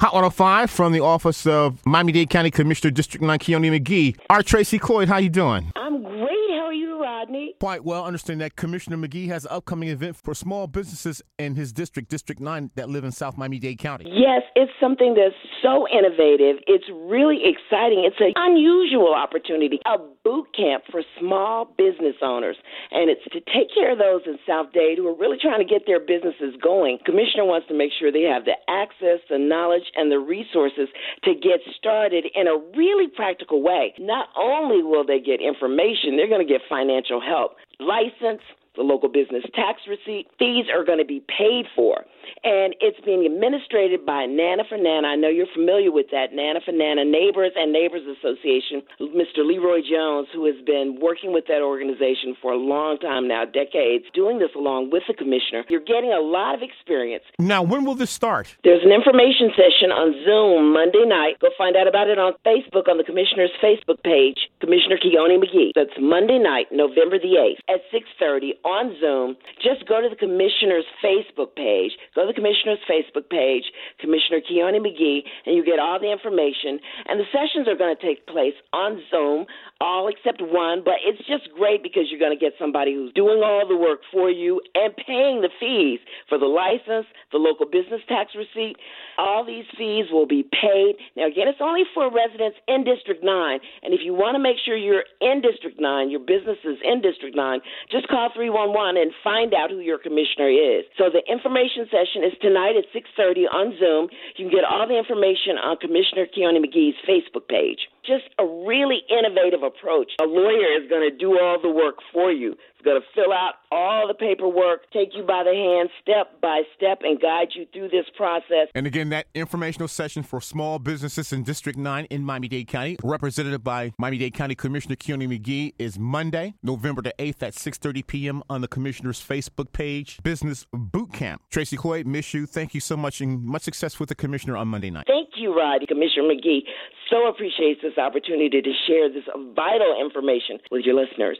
Hot 105 from the office of Miami-Dade County Commissioner District 9 Kionne McGhee. Art Tracy Cloyd, how you doing? I'm great. How are you, Rodney? Quite well. Understand that Commissioner McGhee has an upcoming event for small businesses in his district, District 9, that live in South Miami-Dade County. Yes, it's something that's so innovative. It's really exciting. It's an unusual opportunity, a boot camp for small business owners. And it's to take care of those in South Dade who are really trying to get their businesses going. Commissioner wants to make sure they have the access, the knowledge, and the resources to get started in a really practical way. Not only will they get information, they're going to get financial help, license, the local business tax receipt. Fees are going to be paid for and it's being administrated by Nana for Nana. I know you're familiar with that Nana for Nana Neighbors and Neighbors Association. Mr. Leroy Jones, who has been working with that organization for a long time now, decades, doing this along with the commissioner. You're getting a lot of experience. Now, when will this start? There's an information session on Zoom Monday night. Go find out about it on Facebook on the commissioner's Facebook page, Commissioner Kionne McGhee. That's Monday night, November the 8th at 6:30 on Zoom. Just go to the commissioner's Facebook page. Go to the commissioner's Facebook page, Commissioner Kionne McGhee, and you get all the information. And the sessions are going to take place on Zoom, all except one, but it's just great because you're going to get somebody who's doing all the work for you and paying the fees for the license, the local business tax receipt. All these fees will be paid. Now, again, it's only for residents in District 9. And if you want to make sure you're in District 9, your business is in District 9, just call 311 and find out who your commissioner is. So the information session is tonight at 6:30 on Zoom. You can get all the information on Commissioner Kionne McGhee's Facebook page. Just a really innovative approach. A lawyer is going to do all the work for you. He's going to fill out all the paperwork, take you by the hand step by step, and guide you through this process. And again, that informational session for small businesses in District 9 in Miami Dade County, represented by Miami Dade County Commissioner Kionne McGhee, is Monday, November the 8th at 6.30 p.m. on the Commissioner's Facebook page, Business Camp. Tracy Cloyd, miss you. Thank you so much, and much success with the Commissioner on Monday night. Thank you, Roddy. Commissioner McGhee so appreciates this opportunity to share this vital information with your listeners.